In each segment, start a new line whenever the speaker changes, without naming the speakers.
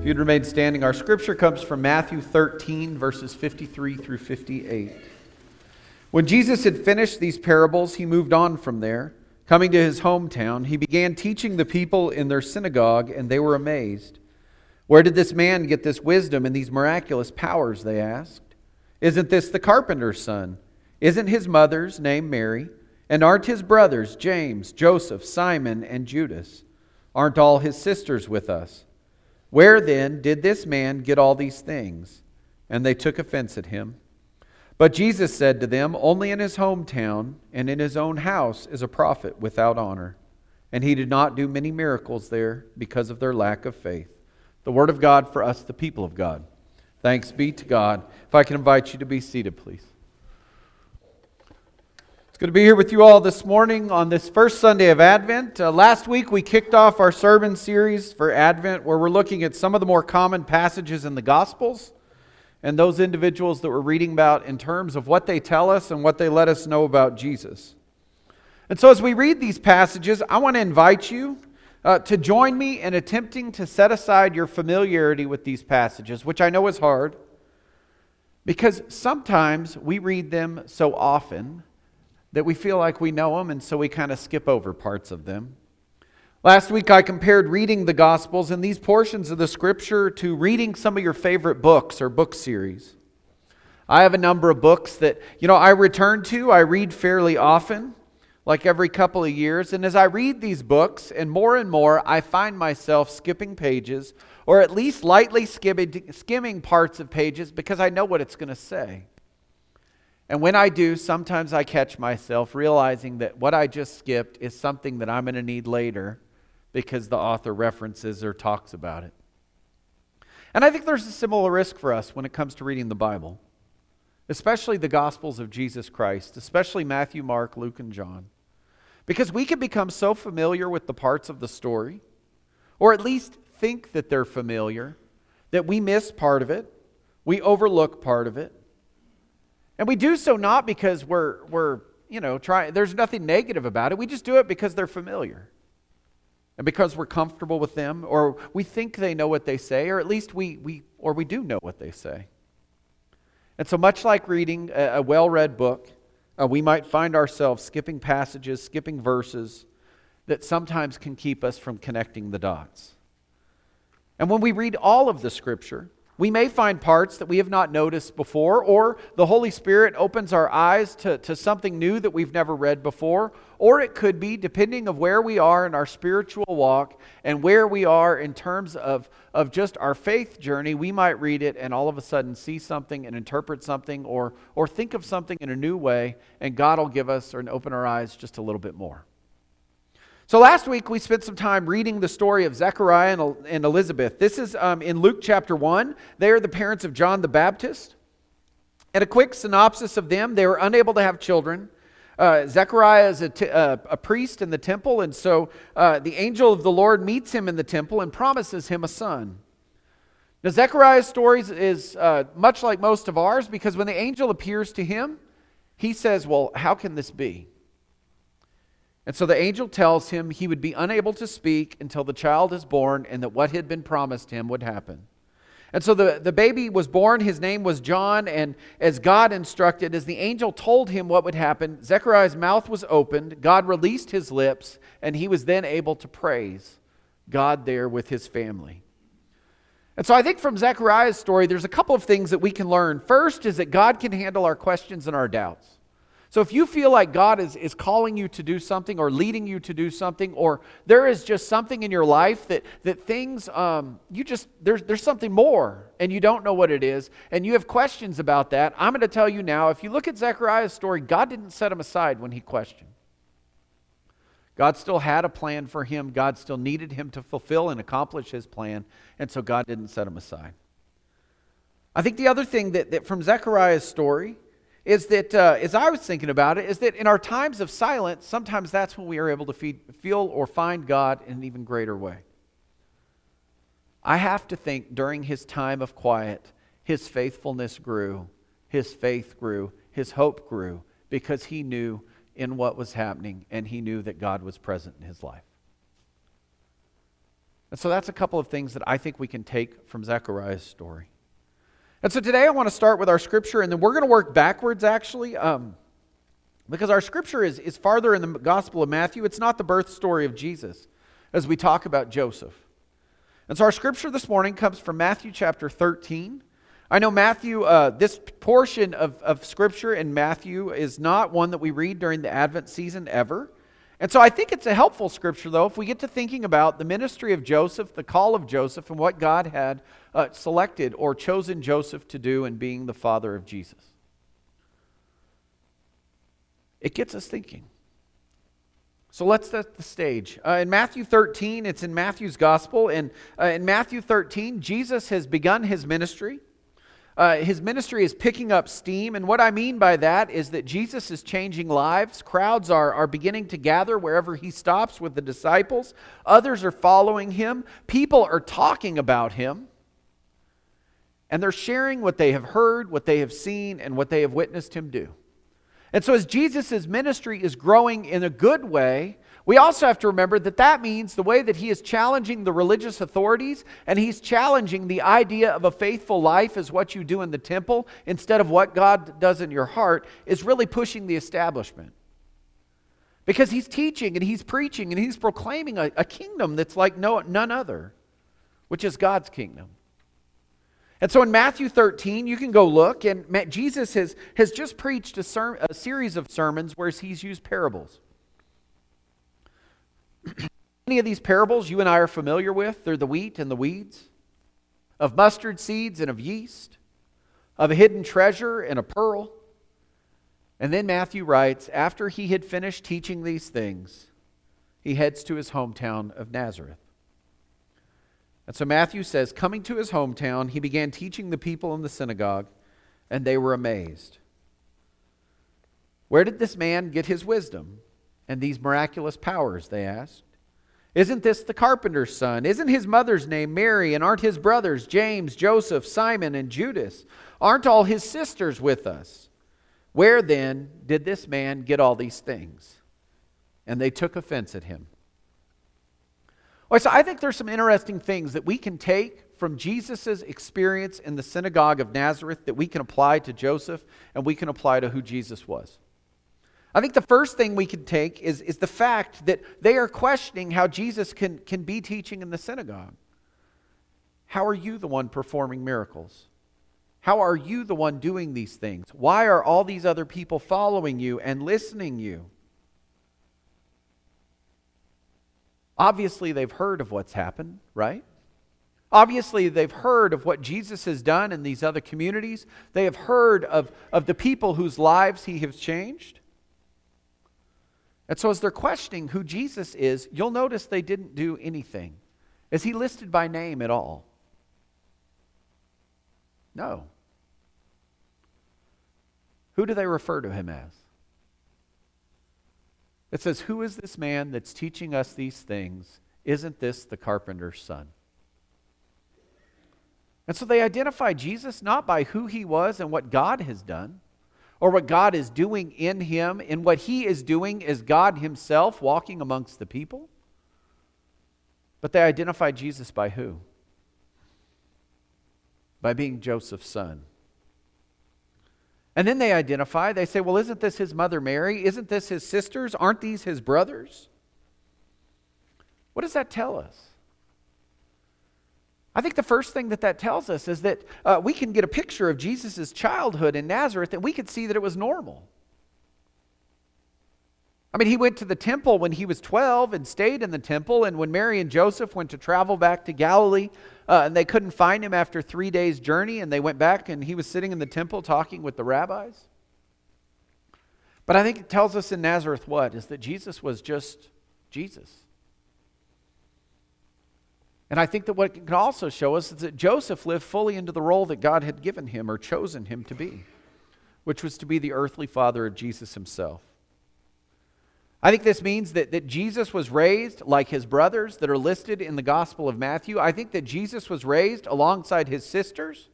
If you'd remain standing, our scripture comes from Matthew 13, verses 53 through 58. When Jesus had finished these parables, he moved on from there. Coming to his hometown, he began teaching the people in their synagogue, and they were amazed. Where did this man get this wisdom and these miraculous powers? They asked. Isn't this the carpenter's son? Isn't his mother's name Mary? And aren't his brothers James, Joseph, Simon, and Judas? Aren't all his sisters with us? Where then did this man get all these things? And they took offense at him. But Jesus said to them, Only in his hometown and in his own house is a prophet without honor. And he did not do many miracles there because of their lack of faith. The word of God for us, the people of God. Thanks be to God. If I can invite you to be seated, please. Good to be here with you all this morning on this first Sunday of Advent. Uh, last week we kicked off our sermon series for Advent where we're looking at some of the more common passages in the Gospels and those individuals that we're reading about in terms of what they tell us and what they let us know about Jesus. And so as we read these passages, I want to invite you uh, to join me in attempting to set aside your familiarity with these passages, which I know is hard because sometimes we read them so often that we feel like we know them, and so we kind of skip over parts of them. Last week, I compared reading the Gospels and these portions of the Scripture to reading some of your favorite books or book series. I have a number of books that, you know, I return to, I read fairly often, like every couple of years. And as I read these books, and more and more, I find myself skipping pages, or at least lightly skimming, parts of pages because I know what it's going to say. And when I do, sometimes I catch myself realizing that what I just skipped is something that I'm going to need later because the author references or talks about it. And I think there's a similar risk for us when it comes to reading the Bible, especially the Gospels of Jesus Christ, especially Matthew, Mark, Luke, and John. Because we can become so familiar with the parts of the story, or at least think that they're familiar, that we miss part of it, we overlook part of it, and we do so not because we're, we're you know, trying, there's nothing negative about it. We just do it because they're familiar. And because we're comfortable with them, or we think they know what they say, or at least we, we or we do know what they say. And so much like reading a, a well-read book, uh, we might find ourselves skipping passages, skipping verses that sometimes can keep us from connecting the dots. And when we read all of the scripture, we may find parts that we have not noticed before, or the Holy Spirit opens our eyes to, to something new that we've never read before, or it could be, depending of where we are in our spiritual walk and where we are in terms of, of just our faith journey, we might read it and all of a sudden see something and interpret something or, or think of something in a new way, and God will give us or open our eyes just a little bit more. So last week we spent some time reading the story of Zechariah and, Elizabeth. This is um, in Luke chapter 1. They are the parents of John the Baptist. And a quick synopsis of them they were unable to have children. Uh, Zechariah is a, t- uh, a priest in the temple, and so uh, the angel of the Lord meets him in the temple and promises him a son. Now, Zechariah's story is uh, much like most of ours because when the angel appears to him, he says, Well, how can this be? And so the angel tells him he would be unable to speak until the child is born and that what had been promised him would happen. And so the, the baby was born. His name was John. And as God instructed, as the angel told him what would happen, Zechariah's mouth was opened. God released his lips, and he was then able to praise God there with his family. And so I think from Zechariah's story, there's a couple of things that we can learn. First is that God can handle our questions and our doubts. So if you feel like God is, is calling you to do something or leading you to do something, or there is just something in your life that, that things, um, you just, there's, there's something more and you don't know what it is, and you have questions about that, I'm going to tell you now if you look at Zechariah's story, God didn't set him aside when he questioned. God still had a plan for him. God still needed him to fulfill and accomplish his plan, and so God didn't set him aside. I think the other thing that, that from Zechariah's story is that, uh, as I was thinking about it, is that in our times of silence, sometimes that's when we are able to feed, feel or find God in an even greater way. I have to think during his time of quiet, his faithfulness grew, his faith grew, his hope grew, because he knew in what was happening and he knew that God was present in his life. And so that's a couple of things that I think we can take from Zechariah's story. And so today I want to start with our scripture, and then we're going to work backwards actually, um, because our scripture is, is farther in the Gospel of Matthew. It's not the birth story of Jesus as we talk about Joseph. And so our scripture this morning comes from Matthew chapter 13. I know Matthew, uh, this portion of, of scripture in Matthew is not one that we read during the Advent season ever. And so I think it's a helpful scripture, though, if we get to thinking about the ministry of Joseph, the call of Joseph, and what God had uh, selected or chosen Joseph to do in being the father of Jesus. It gets us thinking. So let's set the stage. Uh, in Matthew 13, it's in Matthew's gospel. And uh, in Matthew 13, Jesus has begun his ministry. Uh, his ministry is picking up steam. And what I mean by that is that Jesus is changing lives. Crowds are, are beginning to gather wherever he stops with the disciples, others are following him. People are talking about him. And they're sharing what they have heard, what they have seen, and what they have witnessed him do. And so, as Jesus' ministry is growing in a good way, we also have to remember that that means the way that he is challenging the religious authorities and he's challenging the idea of a faithful life as what you do in the temple instead of what God does in your heart is really pushing the establishment. Because he's teaching and he's preaching and he's proclaiming a, a kingdom that's like no, none other, which is God's kingdom. And so in Matthew 13, you can go look, and Jesus has, has just preached a, ser- a series of sermons where he's used parables. Many of these parables you and I are familiar with. They're the wheat and the weeds, of mustard seeds and of yeast, of a hidden treasure and a pearl. And then Matthew writes after he had finished teaching these things, he heads to his hometown of Nazareth. And so Matthew says, coming to his hometown, he began teaching the people in the synagogue, and they were amazed. Where did this man get his wisdom? and these miraculous powers? They asked. Isn't this the carpenter's son? Isn't his mother's name Mary? And aren't his brothers James, Joseph, Simon, and Judas? Aren't all his sisters with us? Where then did this man get all these things? And they took offense at him. Well, so I think there's some interesting things that we can take from Jesus' experience in the synagogue of Nazareth that we can apply to Joseph and we can apply to who Jesus was. I think the first thing we can take is, is the fact that they are questioning how Jesus can, can be teaching in the synagogue. How are you the one performing miracles? How are you the one doing these things? Why are all these other people following you and listening you? Obviously, they've heard of what's happened, right? Obviously, they've heard of what Jesus has done in these other communities. They have heard of, of the people whose lives he has changed. And so, as they're questioning who Jesus is, you'll notice they didn't do anything. Is he listed by name at all? No. Who do they refer to him as? It says, Who is this man that's teaching us these things? Isn't this the carpenter's son? And so they identify Jesus not by who he was and what God has done, or what God is doing in him, and what he is doing is God himself walking amongst the people. But they identify Jesus by who? By being Joseph's son. And then they identify, they say, well, isn't this his mother Mary? Isn't this his sisters? Aren't these his brothers? What does that tell us? I think the first thing that that tells us is that uh, we can get a picture of Jesus' childhood in Nazareth and we could see that it was normal. I mean, he went to the temple when he was 12 and stayed in the temple. And when Mary and Joseph went to travel back to Galilee uh, and they couldn't find him after three days' journey, and they went back and he was sitting in the temple talking with the rabbis. But I think it tells us in Nazareth what? Is that Jesus was just Jesus. And I think that what it can also show us is that Joseph lived fully into the role that God had given him or chosen him to be, which was to be the earthly father of Jesus himself. I think this means that, that Jesus was raised like his brothers that are listed in the Gospel of Matthew. I think that Jesus was raised alongside his sisters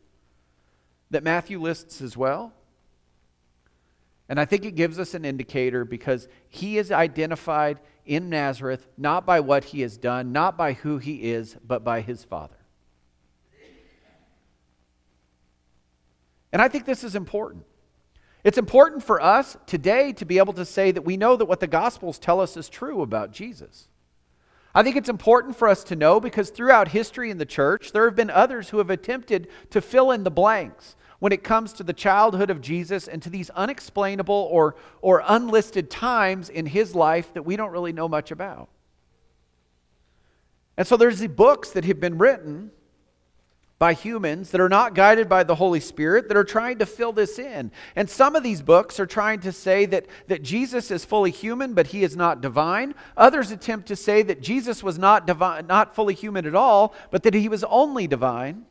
that Matthew lists as well. And I think it gives us an indicator because he is identified in Nazareth, not by what he has done, not by who he is, but by his Father. And I think this is important. It's important for us today to be able to say that we know that what the Gospels tell us is true about Jesus. I think it's important for us to know because throughout history in the church, there have been others who have attempted to fill in the blanks when it comes to the childhood of Jesus and to these unexplainable or, or unlisted times in his life that we don't really know much about. And so there's the books that have been written by humans that are not guided by the Holy Spirit that are trying to fill this in. And some of these books are trying to say that, that Jesus is fully human, but he is not divine. Others attempt to say that Jesus was not, divine, not fully human at all, but that he was only divine.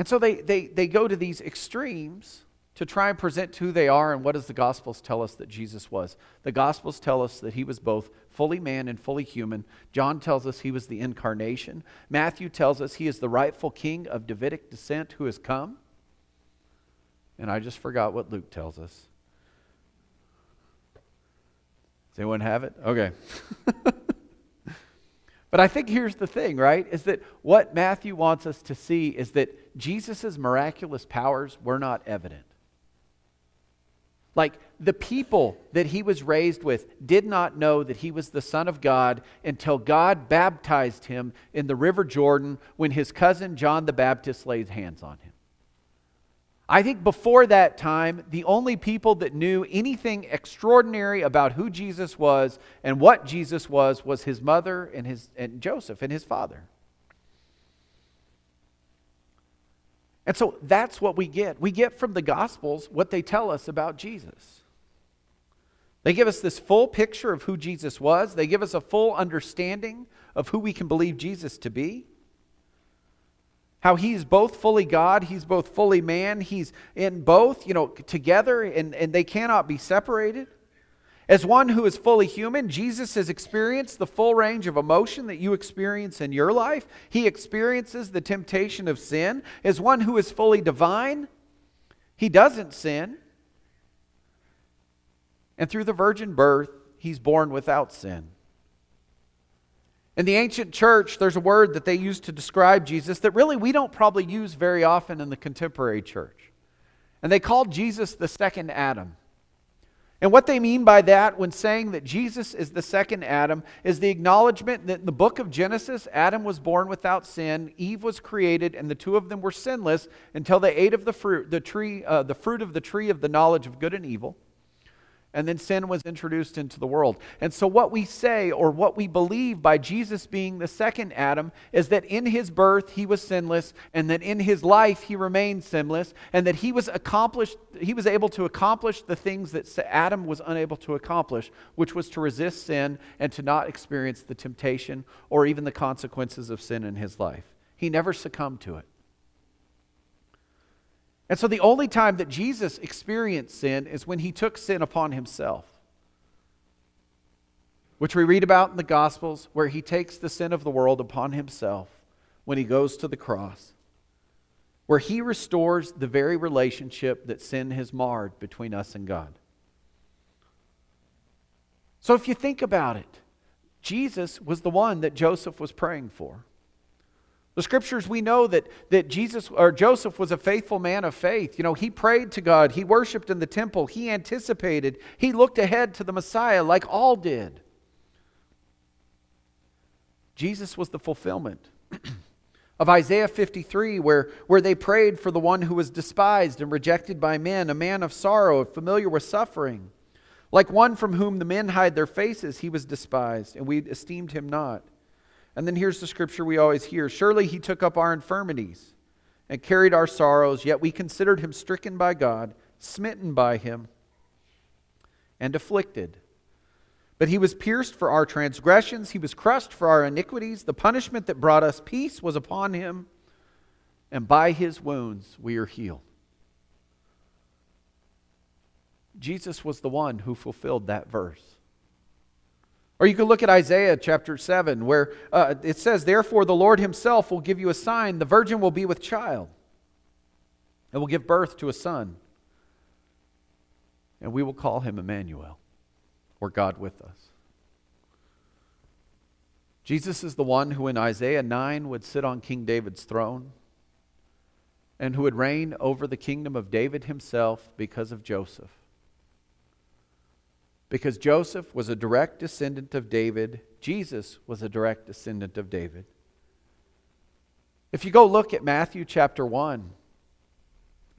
And so they, they, they go to these extremes to try and present who they are and what does the Gospels tell us that Jesus was. The Gospels tell us that he was both fully man and fully human. John tells us he was the incarnation. Matthew tells us he is the rightful king of Davidic descent who has come. And I just forgot what Luke tells us. Does anyone have it? Okay. but I think here's the thing, right? Is that what Matthew wants us to see is that Jesus' miraculous powers were not evident. Like the people that he was raised with did not know that he was the Son of God until God baptized him in the River Jordan when his cousin John the Baptist laid hands on him. I think before that time, the only people that knew anything extraordinary about who Jesus was and what Jesus was was his mother and, his, and Joseph and his father. And so that's what we get. We get from the Gospels what they tell us about Jesus. They give us this full picture of who Jesus was, they give us a full understanding of who we can believe Jesus to be. How he's both fully God, he's both fully man, he's in both, you know, together, and, and they cannot be separated. As one who is fully human, Jesus has experienced the full range of emotion that you experience in your life. He experiences the temptation of sin. As one who is fully divine, he doesn't sin. And through the virgin birth, he's born without sin. In the ancient church, there's a word that they used to describe Jesus that really we don't probably use very often in the contemporary church. And they called Jesus the second Adam. And what they mean by that when saying that Jesus is the second Adam is the acknowledgement that in the book of Genesis, Adam was born without sin, Eve was created, and the two of them were sinless until they ate of the fruit, the tree, uh, the fruit of the tree of the knowledge of good and evil and then sin was introduced into the world. And so, what we say or what we believe by Jesus being the second Adam is that in his birth he was sinless, and that in his life he remained sinless, and that he was accomplished, he was able to accomplish the things that Adam was unable to accomplish, which was to resist sin and to not experience the temptation or even the consequences of sin in his life. He never succumbed to it. And so the only time that Jesus experienced sin is when he took sin upon himself, which we read about in the Gospels, where he takes the sin of the world upon himself when he goes to the cross, where he restores the very relationship that sin has marred between us and God. So if you think about it, Jesus was the one that Joseph was praying for. The scriptures we know that, that Jesus or Joseph was a faithful man of faith. You know, he prayed to God, he worshiped in the temple, he anticipated, he looked ahead to the Messiah like all did. Jesus was the fulfillment of Isaiah 53, where, where they prayed for the one who was despised and rejected by men, a man of sorrow, familiar with suffering. Like one from whom the men hide their faces, he was despised, and we esteemed him not. And then here's the scripture we always hear Surely he took up our infirmities and carried our sorrows, yet we considered him stricken by God, smitten by him, and afflicted. But he was pierced for our transgressions, he was crushed for our iniquities. The punishment that brought us peace was upon him, and by his wounds we are healed. Jesus was the one who fulfilled that verse. Or you could look at Isaiah chapter 7, where uh, it says, Therefore the Lord himself will give you a sign. The virgin will be with child and will give birth to a son and we will call him Emmanuel, or God with us. Jesus is the one who in Isaiah 9 would sit on King David's throne and who would reign over the kingdom of David himself because of Joseph. Because Joseph was a direct descendant of David, Jesus was a direct descendant of David. If you go look at Matthew chapter 1,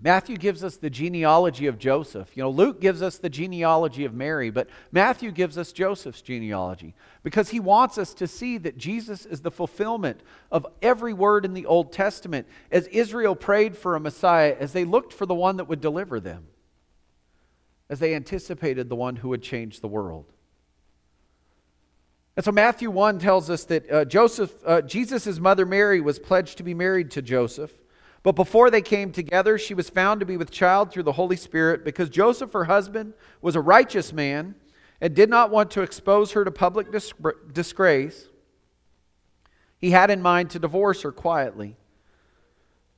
Matthew gives us the genealogy of Joseph. You know, Luke gives us the genealogy of Mary, but Matthew gives us Joseph's genealogy because he wants us to see that Jesus is the fulfillment of every word in the Old Testament as Israel prayed for a Messiah, as they looked for the one that would deliver them, as they anticipated the one who would change the world. And so Matthew 1 tells us that uh, Joseph, uh, Jesus' mother Mary was pledged to be married to Joseph. But before they came together, she was found to be with child through the Holy Spirit because Joseph, her husband, was a righteous man and did not want to expose her to public disgrace. He had in mind to divorce her quietly.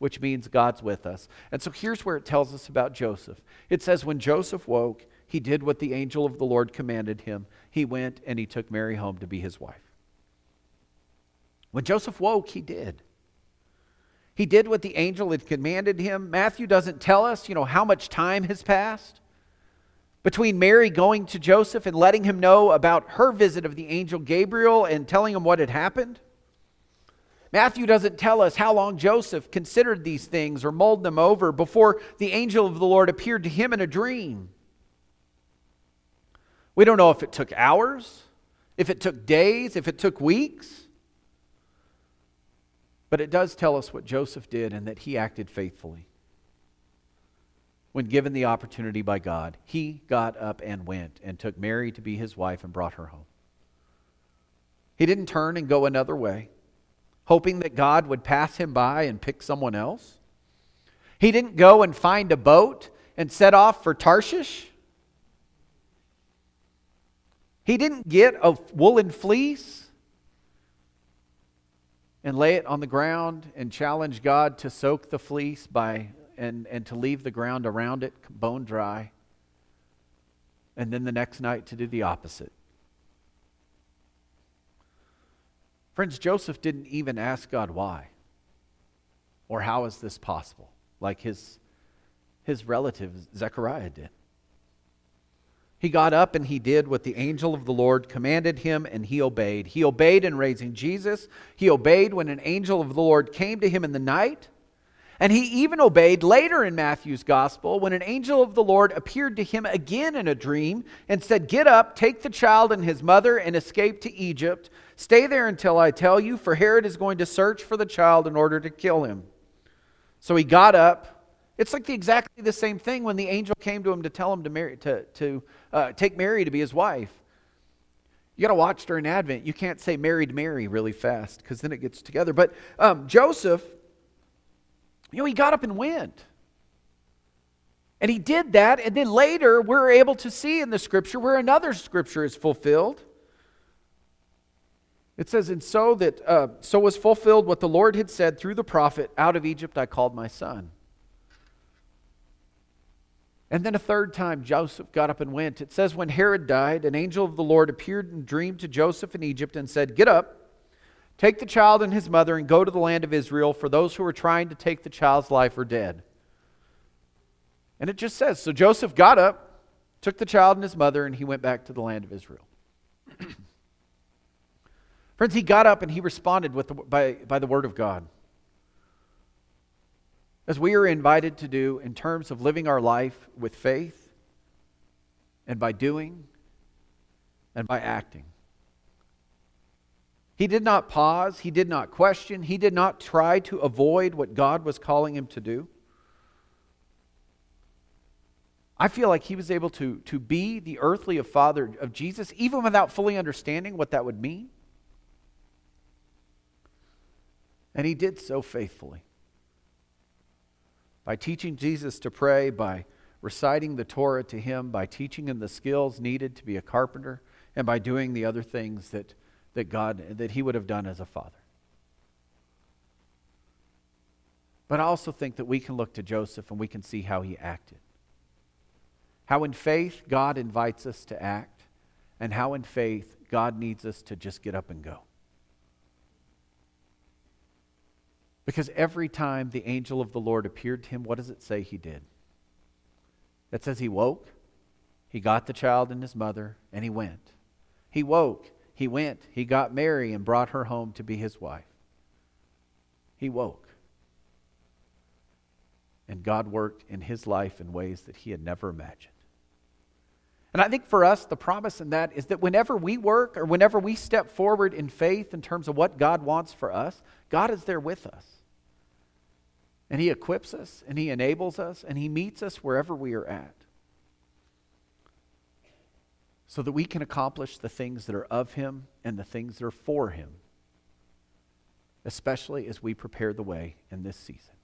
which means God's with us. And so here's where it tells us about Joseph it says, When Joseph woke, he did what the angel of the Lord commanded him. He went and he took Mary home to be his wife. When Joseph woke, he did. He did what the angel had commanded him. Matthew doesn't tell us, you know, how much time has passed between Mary going to Joseph and letting him know about her visit of the angel Gabriel and telling him what had happened. Matthew doesn't tell us how long Joseph considered these things or mulled them over before the angel of the Lord appeared to him in a dream. We don't know if it took hours, if it took days, if it took weeks. But it does tell us what Joseph did and that he acted faithfully. When given the opportunity by God, he got up and went and took Mary to be his wife and brought her home. He didn't turn and go another way, hoping that God would pass him by and pick someone else. He didn't go and find a boat and set off for Tarshish. He didn't get a woolen fleece and lay it on the ground and challenge God to soak the fleece by and, and to leave the ground around it bone dry. And then the next night to do the opposite. Friends, Joseph didn't even ask God why or how is this possible, like his, his relative Zechariah did. He got up and he did what the angel of the Lord commanded him, and he obeyed. He obeyed in raising Jesus. He obeyed when an angel of the Lord came to him in the night. And he even obeyed later in Matthew's gospel when an angel of the Lord appeared to him again in a dream and said, Get up, take the child and his mother, and escape to Egypt. Stay there until I tell you, for Herod is going to search for the child in order to kill him. So he got up it's like the, exactly the same thing when the angel came to him to tell him to, marry, to, to uh, take Mary to be his wife. You got to watch during Advent. You can't say married Mary really fast because then it gets together. But um, Joseph, you know, he got up and went. And he did that. And then later, we're able to see in the scripture where another scripture is fulfilled. It says, And so that uh, so was fulfilled what the Lord had said through the prophet, Out of Egypt I called my son. And then a third time, Joseph got up and went. It says, When Herod died, an angel of the Lord appeared in a dream to Joseph in Egypt and said, Get up, take the child and his mother, and go to the land of Israel, for those who are trying to take the child's life are dead. And it just says, So Joseph got up, took the child and his mother, and he went back to the land of Israel. Friends, he got up and he responded with the, by, by the word of God as we are invited to do in terms of living our life with faith and by doing and by acting. He did not pause, he did not question, he did not try to avoid what God was calling him to do. I feel like he was able to, to be the earthly of father of Jesus, even without fully understanding what that would mean. And he did so faithfully. By teaching Jesus to pray, by reciting the Torah to him, by teaching him the skills needed to be a carpenter, and by doing the other things that, that God that he would have done as a father. But I also think that we can look to Joseph and we can see how he acted. How in faith God invites us to act, and how in faith God needs us to just get up and go. Because every time the angel of the Lord appeared to him, what does it say he did? It says he woke, he got the child and his mother, and he went. He woke, he went, he got Mary and brought her home to be his wife. He woke. And God worked in his life in ways that he had never imagined. And I think for us, the promise in that is that whenever we work or whenever we step forward in faith in terms of what God wants for us, God is there with us. And He equips us and He enables us and He meets us wherever we are at so that we can accomplish the things that are of Him and the things that are for Him, especially as we prepare the way in this season.